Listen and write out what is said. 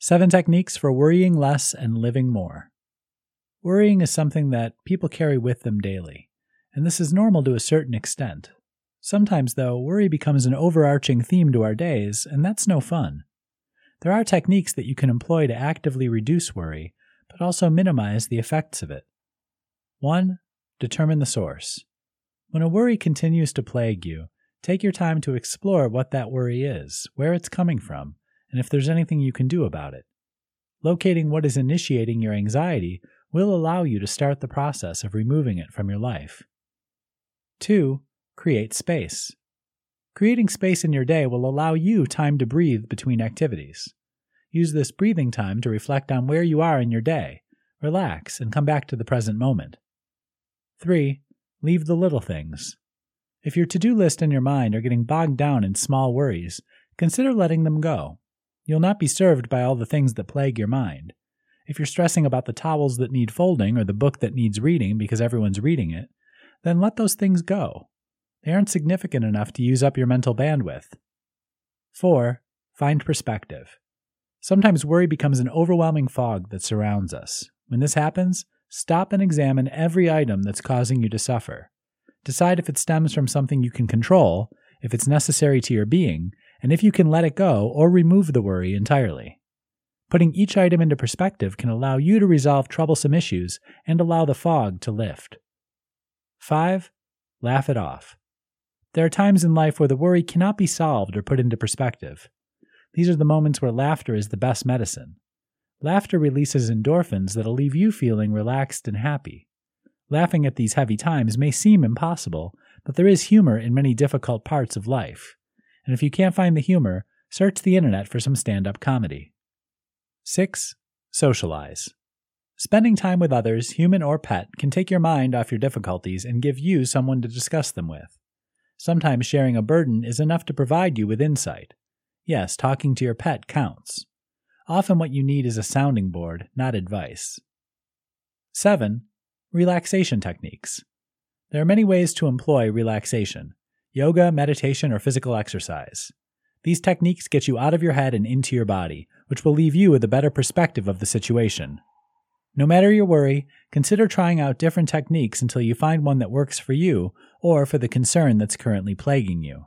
Seven techniques for worrying less and living more. Worrying is something that people carry with them daily, and this is normal to a certain extent. Sometimes, though, worry becomes an overarching theme to our days, and that's no fun. There are techniques that you can employ to actively reduce worry, but also minimize the effects of it. 1. Determine the source. When a worry continues to plague you, take your time to explore what that worry is, where it's coming from, and if there's anything you can do about it. Locating what is initiating your anxiety will allow you to start the process of removing it from your life. 2. Create space. Creating space in your day will allow you time to breathe between activities. Use this breathing time to reflect on where you are in your day, relax, and come back to the present moment. 3. Leave the little things. If your to do list and your mind are getting bogged down in small worries, consider letting them go. You'll not be served by all the things that plague your mind. If you're stressing about the towels that need folding or the book that needs reading because everyone's reading it, then let those things go. They aren't significant enough to use up your mental bandwidth. 4. Find perspective. Sometimes worry becomes an overwhelming fog that surrounds us. When this happens, stop and examine every item that's causing you to suffer. Decide if it stems from something you can control, if it's necessary to your being, and if you can let it go or remove the worry entirely. Putting each item into perspective can allow you to resolve troublesome issues and allow the fog to lift. 5. Laugh it off. There are times in life where the worry cannot be solved or put into perspective. These are the moments where laughter is the best medicine. Laughter releases endorphins that'll leave you feeling relaxed and happy. Laughing at these heavy times may seem impossible, but there is humor in many difficult parts of life and if you can't find the humor, search the internet for some stand up comedy. 6. Socialize. Spending time with others, human or pet, can take your mind off your difficulties and give you someone to discuss them with. Sometimes sharing a burden is enough to provide you with insight. Yes, talking to your pet counts. Often what you need is a sounding board, not advice. 7. Relaxation techniques. There are many ways to employ relaxation yoga, meditation, or physical exercise. These techniques get you out of your head and into your body, which will leave you with a better perspective of the situation. No matter your worry, consider trying out different techniques until you find one that works for you or for the concern that's currently plaguing you.